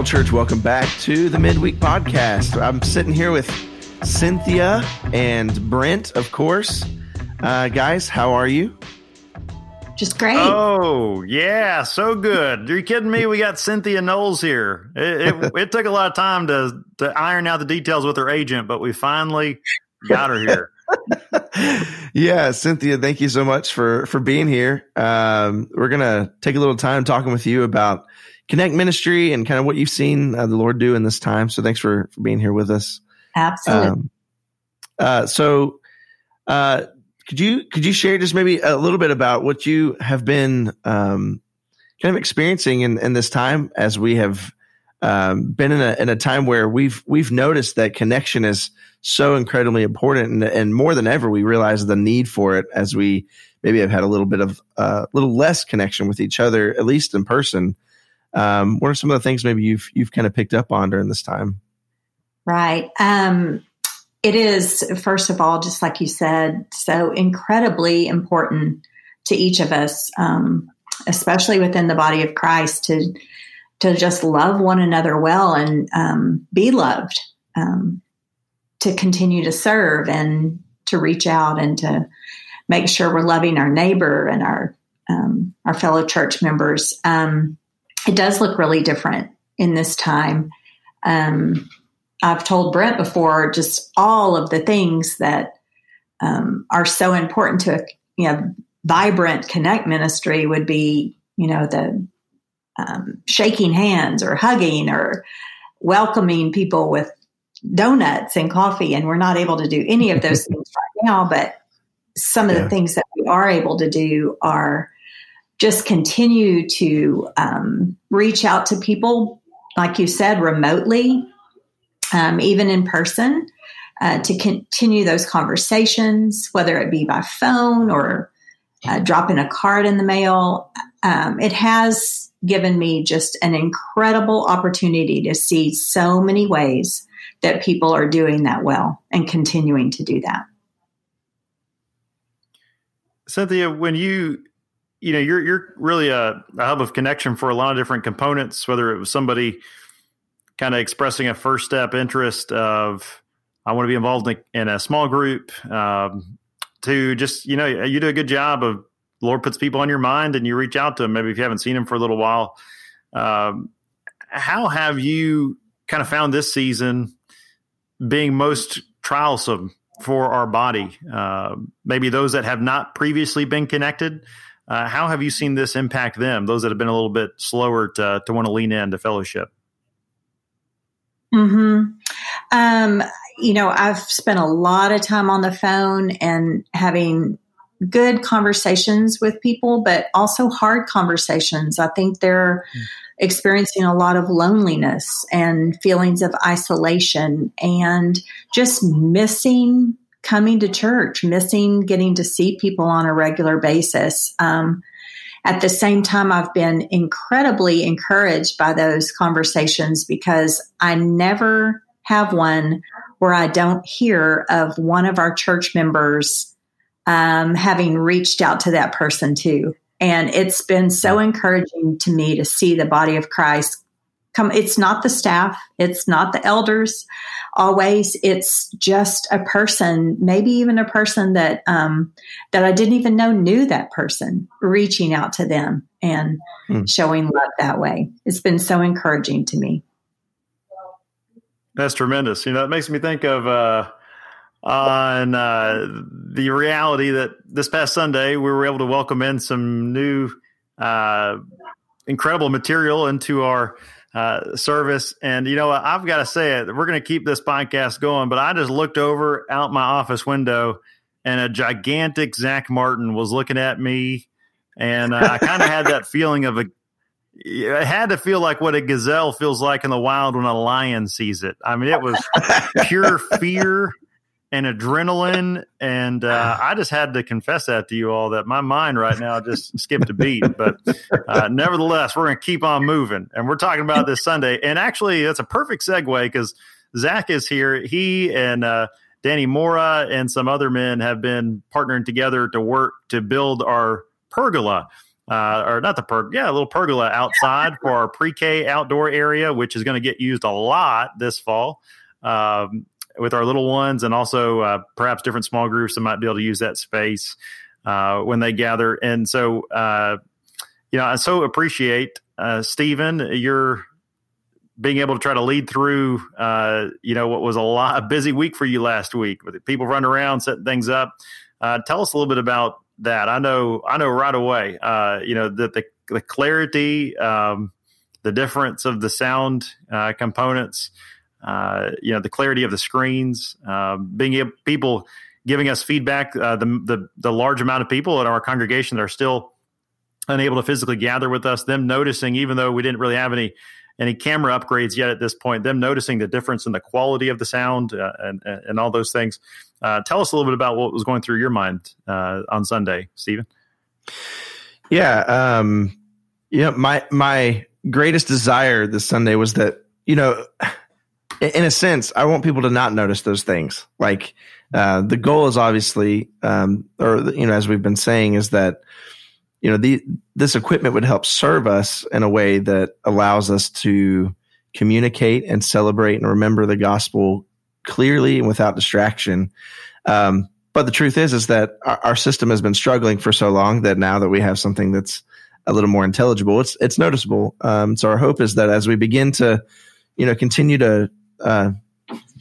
Bible Church, welcome back to the Midweek Podcast. I'm sitting here with Cynthia and Brent, of course. Uh, guys, how are you? Just great. Oh, yeah, so good. Are you kidding me? We got Cynthia Knowles here. It, it, it took a lot of time to, to iron out the details with her agent, but we finally got her here. yeah, Cynthia, thank you so much for for being here. Um, we're gonna take a little time talking with you about Connect Ministry and kind of what you've seen uh, the Lord do in this time. So thanks for for being here with us. Absolutely. Um, uh, so, uh, could you could you share just maybe a little bit about what you have been um, kind of experiencing in, in this time as we have um, been in a in a time where we've we've noticed that connection is so incredibly important, and, and more than ever, we realize the need for it as we maybe have had a little bit of a uh, little less connection with each other, at least in person. Um, what are some of the things maybe you've you've kind of picked up on during this time? Right. Um, it is first of all, just like you said, so incredibly important to each of us, um, especially within the body of Christ, to to just love one another well and um, be loved, um, to continue to serve and to reach out and to make sure we're loving our neighbor and our um, our fellow church members. Um, it does look really different in this time. Um, I've told Brent before just all of the things that um, are so important to a you know vibrant connect ministry would be you know the um, shaking hands or hugging or welcoming people with donuts and coffee and we're not able to do any of those things right now but some of yeah. the things that we are able to do are just continue to um, reach out to people, like you said, remotely, um, even in person, uh, to continue those conversations, whether it be by phone or uh, dropping a card in the mail. Um, it has given me just an incredible opportunity to see so many ways that people are doing that well and continuing to do that. Cynthia, when you you know you're you're really a, a, hub of connection for a lot of different components whether it was somebody kind of expressing a first step interest of i want to be involved in, in a small group um, to just you know you do a good job of lord puts people on your mind and you reach out to them maybe if you haven't seen them for a little while. Um, how have you kind of found this season being most trialsome for our body? Uh, maybe those that have not previously been connected uh, how have you seen this impact them, those that have been a little bit slower to, to want to lean into fellowship? Hmm. Um, you know, I've spent a lot of time on the phone and having good conversations with people, but also hard conversations. I think they're mm. experiencing a lot of loneliness and feelings of isolation and just missing coming to church, missing getting to see people on a regular basis. Um, at the same time, I've been incredibly encouraged by those conversations because I never have one where I don't hear of one of our church members um, having reached out to that person too. And it's been so encouraging to me to see the body of Christ come. It's not the staff, it's not the elders, always it's just a person maybe even a person that um, that i didn't even know knew that person reaching out to them and hmm. showing love that way. It's been so encouraging to me. That's tremendous. You know it makes me think of uh, on uh, the reality that this past sunday we were able to welcome in some new uh, incredible material into our uh, service. And you know, I've got to say it. We're going to keep this podcast going, but I just looked over out my office window, and a gigantic Zach Martin was looking at me, and uh, I kind of had that feeling of a. It had to feel like what a gazelle feels like in the wild when a lion sees it. I mean, it was pure fear and adrenaline. And uh, I just had to confess that to you all that my mind right now just skipped a beat. But uh, nevertheless, we're going to keep on moving. And we're talking about this Sunday. And actually, that's a perfect segue because Zach is here. He and uh, Danny Mora and some other men have been partnering together to work to build our pergola. uh, or not the per, yeah, a little pergola outside for our pre-K outdoor area, which is going to get used a lot this fall um, with our little ones, and also uh, perhaps different small groups that might be able to use that space uh, when they gather. And so, uh, you know, I so appreciate uh, Stephen your being able to try to lead through, uh, you know, what was a lot a busy week for you last week with people running around setting things up. tell us a little bit about that. I know, I know right away. Uh, you know that the the clarity, um, the difference of the sound uh, components, uh, you know, the clarity of the screens, um, being able people giving us feedback. Uh, the, the the large amount of people in our congregation that are still unable to physically gather with us, them noticing, even though we didn't really have any any camera upgrades yet at this point, them noticing the difference in the quality of the sound uh, and, and all those things. Uh, tell us a little bit about what was going through your mind uh, on Sunday, Stephen. Yeah, um, know, my my greatest desire this Sunday was that you know, in a sense, I want people to not notice those things. Like uh, the goal is obviously, um, or you know, as we've been saying, is that you know the this equipment would help serve us in a way that allows us to communicate and celebrate and remember the gospel clearly and without distraction. Um, but the truth is, is that our, our, system has been struggling for so long that now that we have something that's a little more intelligible, it's it's noticeable. Um, so our hope is that as we begin to, you know, continue to, uh,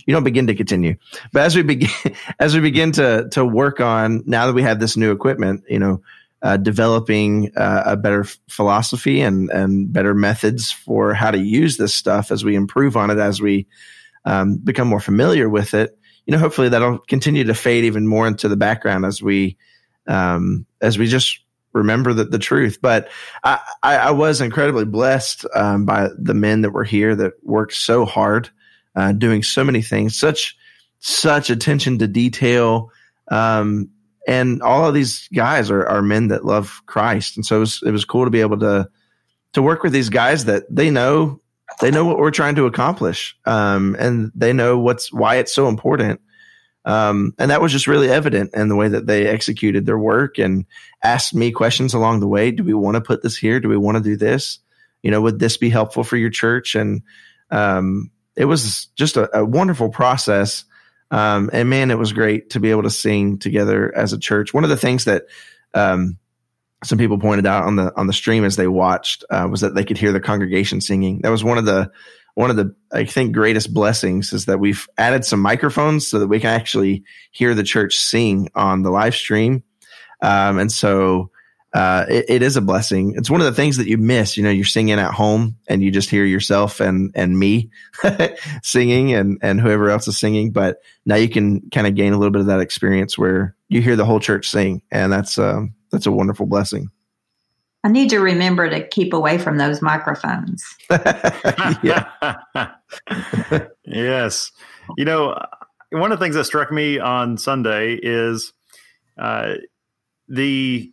you don't begin to continue, but as we begin as we begin to to work on now that we have this new equipment, you know, uh, developing uh, a better philosophy and and better methods for how to use this stuff as we improve on it as we um, become more familiar with it you know hopefully that'll continue to fade even more into the background as we um, as we just remember the, the truth. But I, I, I was incredibly blessed um, by the men that were here that worked so hard uh, doing so many things such such attention to detail um, and all of these guys are, are men that love Christ, and so it was, it was cool to be able to to work with these guys that they know they know what we're trying to accomplish, um, and they know what's why it's so important. Um, and that was just really evident in the way that they executed their work and asked me questions along the way. Do we want to put this here? Do we want to do this? You know, would this be helpful for your church? And um, it was just a, a wonderful process um, and man, it was great to be able to sing together as a church. One of the things that um, some people pointed out on the on the stream as they watched uh, was that they could hear the congregation singing. That was one of the one of the I think greatest blessings is that we've added some microphones so that we can actually hear the church sing on the live stream. Um, and so uh, it, it is a blessing. It's one of the things that you miss. You know, you're singing at home and you just hear yourself and and me singing and and whoever else is singing. But now you can kind of gain a little bit of that experience where you hear the whole church sing, and that's um, that's a wonderful blessing. I need to remember to keep away from those microphones. yes, you know, one of the things that struck me on Sunday is uh, the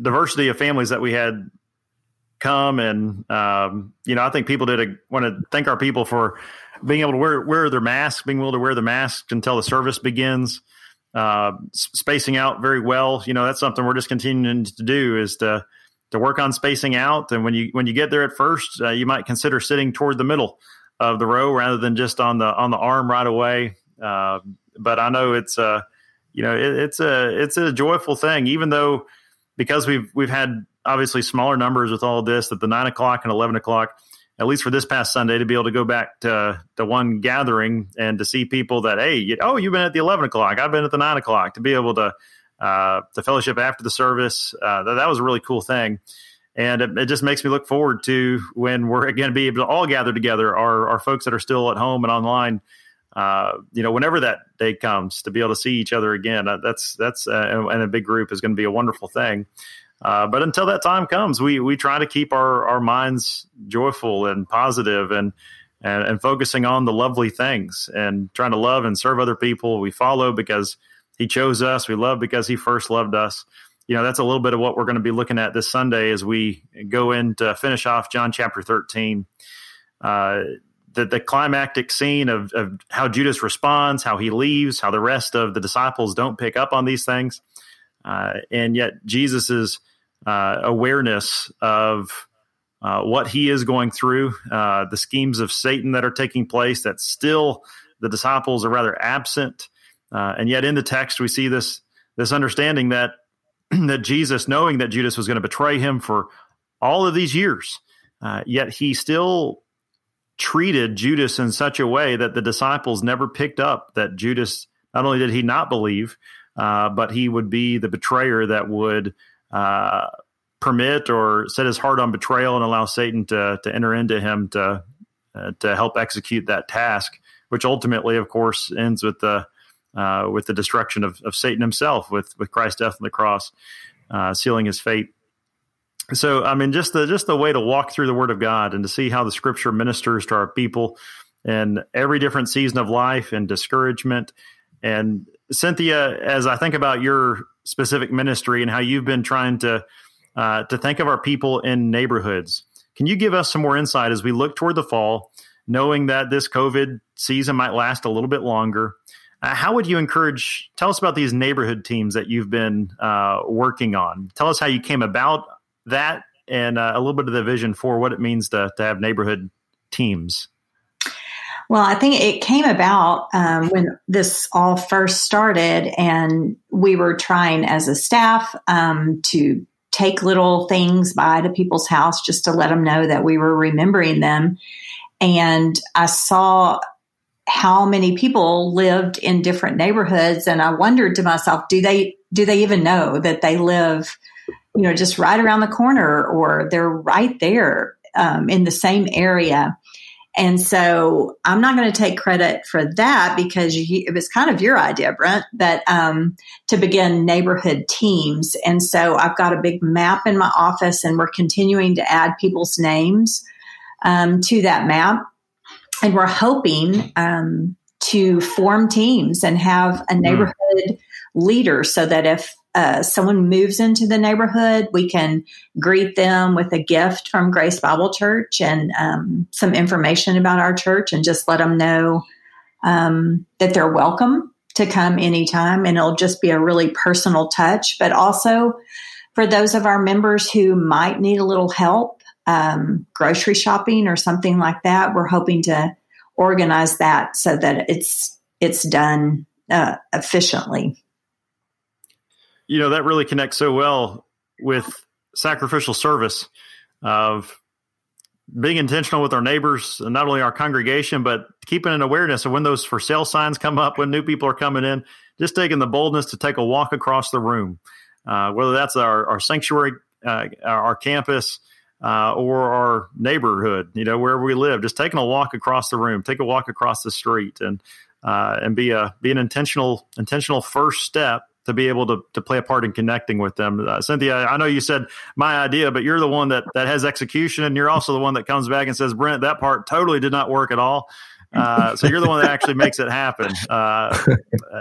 diversity of families that we had come and um, you know i think people did want to thank our people for being able to wear wear their masks being able to wear the masks until the service begins uh, spacing out very well. You know that's something we're just continuing to do is to to work on spacing out. And when you when you get there at first uh, you might consider sitting toward the middle of the row rather than just on the on the arm right away. Uh, but i know it's a you know it, it's a it's a joyful thing. Even though because we've we've had obviously smaller numbers with all of this at the nine o'clock and eleven o'clock. At least for this past Sunday, to be able to go back to the one gathering and to see people that hey, you, oh, you've been at the eleven o'clock, I've been at the nine o'clock. To be able to uh, to fellowship after the service, uh, that, that was a really cool thing and it, it, just makes me look forward to when we're going to be able to all gather together our, our folks that are still at home and online uh, you know whenever that day comes to be able to see each other again uh, that's that's uh, and a big group is going to be a wonderful thing uh, but until that time comes, we we try to keep our our minds joyful and positive and, and and focusing on the lovely things and trying to love and serve other people. We follow because He chose us. We love because He first loved us. You know, that's a little bit of what we're going to be looking at this Sunday as we go in to finish off John chapter thirteen. The, the climactic scene of, of how Judas responds, how he leaves, how the rest of the disciples don't pick up on these things. Uh, and yet Jesus is uh, awareness of uh, what he is going through, uh, the schemes of Satan that are taking place, that still the disciples are rather absent. Uh, and yet in the text, we see this, this understanding that, that Jesus, knowing that Judas was going to betray him for all of these years, uh, yet he still treated Judas in such a way that the disciples never picked up that Judas, not only did he not believe, uh, but he would be the betrayer that would uh, permit or set his heart on betrayal and allow Satan to to enter into him to uh, to help execute that task, which ultimately, of course, ends with the uh, with the destruction of, of Satan himself, with with Christ's death on the cross, uh, sealing his fate. So, I mean, just the just the way to walk through the Word of God and to see how the Scripture ministers to our people in every different season of life and discouragement. And Cynthia, as I think about your specific ministry and how you've been trying to uh, to think of our people in neighborhoods. Can you give us some more insight as we look toward the fall, knowing that this COVID season might last a little bit longer? Uh, how would you encourage? Tell us about these neighborhood teams that you've been uh, working on. Tell us how you came about that and uh, a little bit of the vision for what it means to, to have neighborhood teams. Well, I think it came about um, when this all first started, and we were trying as a staff um, to take little things by to people's house just to let them know that we were remembering them. And I saw how many people lived in different neighborhoods and I wondered to myself, do they do they even know that they live, you know, just right around the corner or they're right there um, in the same area? And so I'm not going to take credit for that because you, it was kind of your idea, Brent, but um, to begin neighborhood teams. And so I've got a big map in my office and we're continuing to add people's names um, to that map. And we're hoping um, to form teams and have a hmm. neighborhood mm. leader so that if uh, someone moves into the neighborhood, we can greet them with a gift from Grace Bible Church and um, some information about our church and just let them know um, that they're welcome to come anytime. And it'll just be a really personal touch. But also for those of our members who might need a little help, um, grocery shopping or something like that, we're hoping to organize that so that it's it's done uh, efficiently you know that really connects so well with sacrificial service of being intentional with our neighbors and not only our congregation but keeping an awareness of when those for sale signs come up when new people are coming in just taking the boldness to take a walk across the room uh, whether that's our, our sanctuary uh, our campus uh, or our neighborhood you know wherever we live just taking a walk across the room take a walk across the street and uh, and be a be an intentional intentional first step to be able to, to play a part in connecting with them. Uh, Cynthia, I know you said my idea, but you're the one that, that has execution, and you're also the one that comes back and says, Brent, that part totally did not work at all. Uh, so you're the one that actually makes it happen. Uh,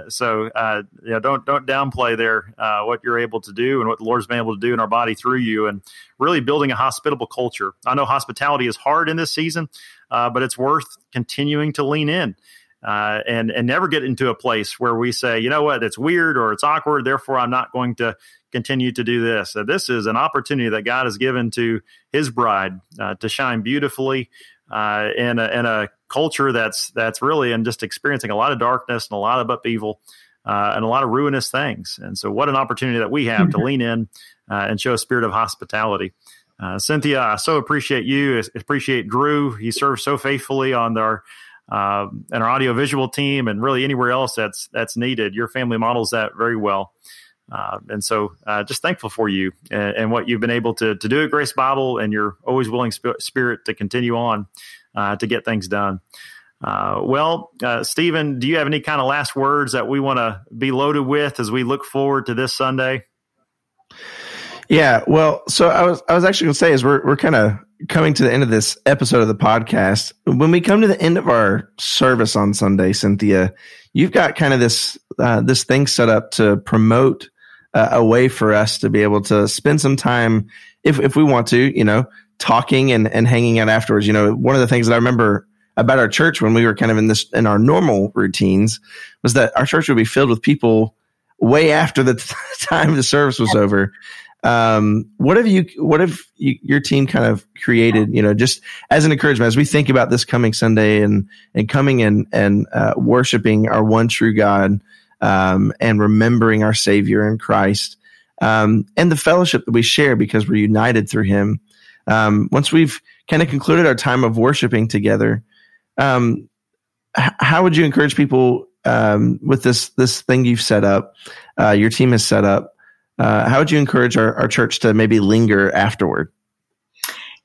so uh, yeah, don't don't downplay there uh, what you're able to do and what the Lord's been able to do in our body through you, and really building a hospitable culture. I know hospitality is hard in this season, uh, but it's worth continuing to lean in uh, and and never get into a place where we say, you know what, it's weird or it's awkward, therefore I'm not going to continue to do this. So this is an opportunity that God has given to His bride uh, to shine beautifully uh, in a, in a culture that's that's really and just experiencing a lot of darkness and a lot of upheaval. Uh, and a lot of ruinous things. And so, what an opportunity that we have to mm-hmm. lean in uh, and show a spirit of hospitality. Uh, Cynthia, I so appreciate you. I appreciate Drew. He served so faithfully on our uh, and our audiovisual team, and really anywhere else that's that's needed. Your family models that very well. Uh, and so, uh, just thankful for you and, and, what you've been able to to do at Grace Bible, and your always willing sp- spirit to continue on uh, to get things done. Uh, well, uh, Stephen, do you have any kind of last words that we want to be loaded with as we look forward to this Sunday? Yeah, well, so I was I was actually going to say is we're we're kind of coming to the end of this episode of the podcast. When we come to the end of our service on Sunday, Cynthia, you've got kind of this uh, this thing set up to promote uh, a way for us to be able to spend some time, if if we want to, you know, talking and and hanging out afterwards. You know, one of the things that I remember about our church when we were kind of in this in our normal routines was that our church would be filled with people way after the time the service was over Um, what have you, what have you, your team kind of created, you know, just as an encouragement, as we think about this coming Sunday and, and coming in and, uh, worshiping our one true God, um, and remembering our Savior in Christ, um, and the fellowship that we share because we're united through Him. Um, once we've kind of concluded our time of worshiping together, um, h- how would you encourage people um, with this this thing you've set up, uh, your team has set up? Uh, how would you encourage our, our church to maybe linger afterward?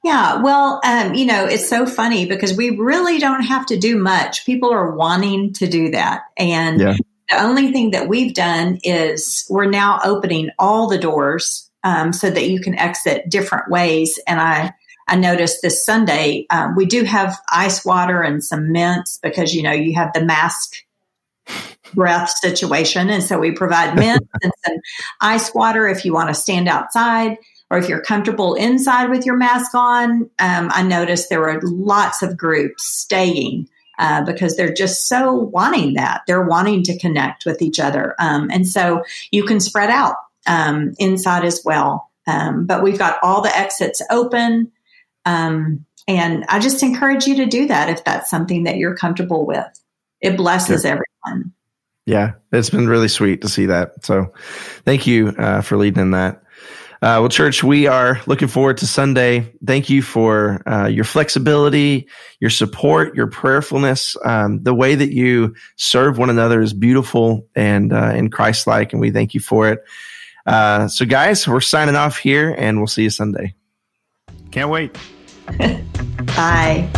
Yeah, well, um, you know, it's so funny because we really don't have to do much. People are wanting to do that. And yeah. the only thing that we've done is we're now opening all the doors um, so that you can exit different ways. And I, I noticed this Sunday, um, we do have ice water and some mints because, you know, you have the mask breath situation. And so we provide mints and some ice water if you want to stand outside or if you're comfortable inside with your mask on. Um, I noticed there were lots of groups staying. Uh, because they're just so wanting that. They're wanting to connect with each other. Um, and so you can spread out um, inside as well. Um, but we've got all the exits open. Um, and I just encourage you to do that if that's something that you're comfortable with. It blesses yeah. everyone. Yeah, it's been really sweet to see that. So thank you uh, for leading in that. Uh, well, church, we are looking forward to Sunday. Thank you for uh, your flexibility, your support, your prayerfulness. Um, the way that you serve one another is beautiful and uh, and Christ-like, and we thank you for it. Uh, so, guys, we're signing off here, and we'll see you Sunday. Can't wait. Bye.